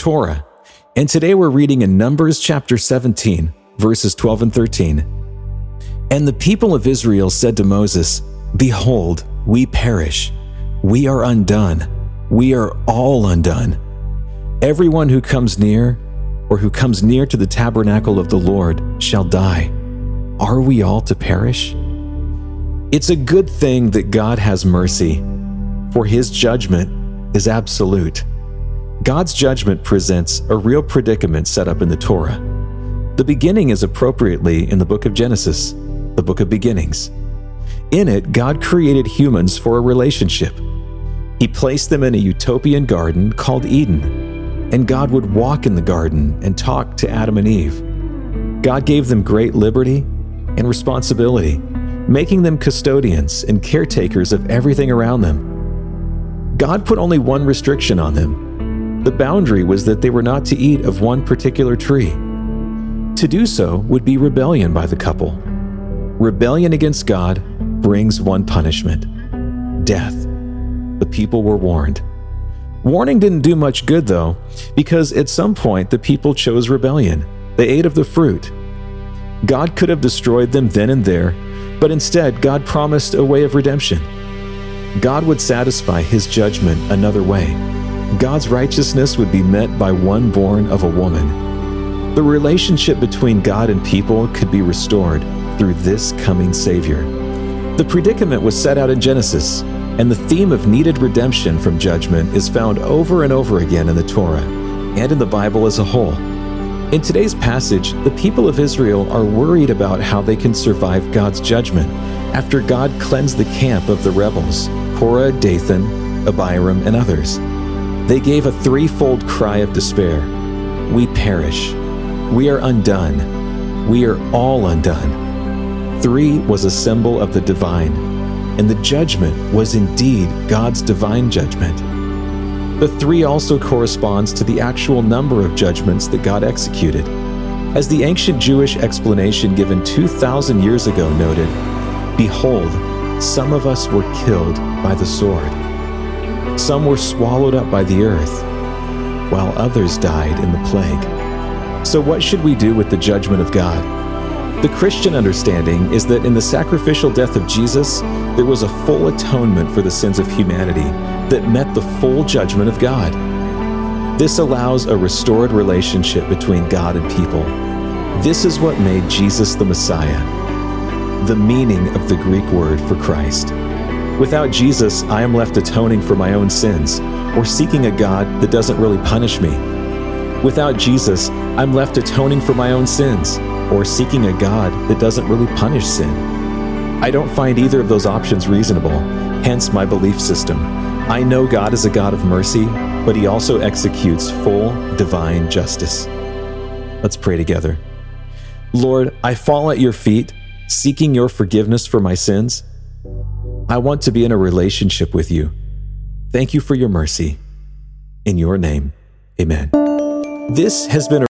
Torah, and today we're reading in Numbers chapter 17, verses 12 and 13. And the people of Israel said to Moses, Behold, we perish, we are undone, we are all undone. Everyone who comes near, or who comes near to the tabernacle of the Lord, shall die. Are we all to perish? It's a good thing that God has mercy, for his judgment is absolute. God's judgment presents a real predicament set up in the Torah. The beginning is appropriately in the book of Genesis, the book of beginnings. In it, God created humans for a relationship. He placed them in a utopian garden called Eden, and God would walk in the garden and talk to Adam and Eve. God gave them great liberty and responsibility, making them custodians and caretakers of everything around them. God put only one restriction on them the boundary was that they were not to eat of one particular tree. To do so would be rebellion by the couple. Rebellion against God brings one punishment death. The people were warned. Warning didn't do much good, though, because at some point the people chose rebellion. They ate of the fruit. God could have destroyed them then and there, but instead, God promised a way of redemption. God would satisfy his judgment another way. God's righteousness would be met by one born of a woman. The relationship between God and people could be restored through this coming Savior. The predicament was set out in Genesis, and the theme of needed redemption from judgment is found over and over again in the Torah and in the Bible as a whole. In today's passage, the people of Israel are worried about how they can survive God's judgment after God cleansed the camp of the rebels Korah, Dathan, Abiram, and others. They gave a threefold cry of despair We perish. We are undone. We are all undone. Three was a symbol of the divine, and the judgment was indeed God's divine judgment. The three also corresponds to the actual number of judgments that God executed. As the ancient Jewish explanation given 2,000 years ago noted, Behold, some of us were killed by the sword. Some were swallowed up by the earth, while others died in the plague. So, what should we do with the judgment of God? The Christian understanding is that in the sacrificial death of Jesus, there was a full atonement for the sins of humanity that met the full judgment of God. This allows a restored relationship between God and people. This is what made Jesus the Messiah, the meaning of the Greek word for Christ. Without Jesus, I am left atoning for my own sins, or seeking a God that doesn't really punish me. Without Jesus, I'm left atoning for my own sins, or seeking a God that doesn't really punish sin. I don't find either of those options reasonable, hence my belief system. I know God is a God of mercy, but He also executes full divine justice. Let's pray together. Lord, I fall at your feet, seeking your forgiveness for my sins. I want to be in a relationship with you. Thank you for your mercy. In your name, amen. This has been a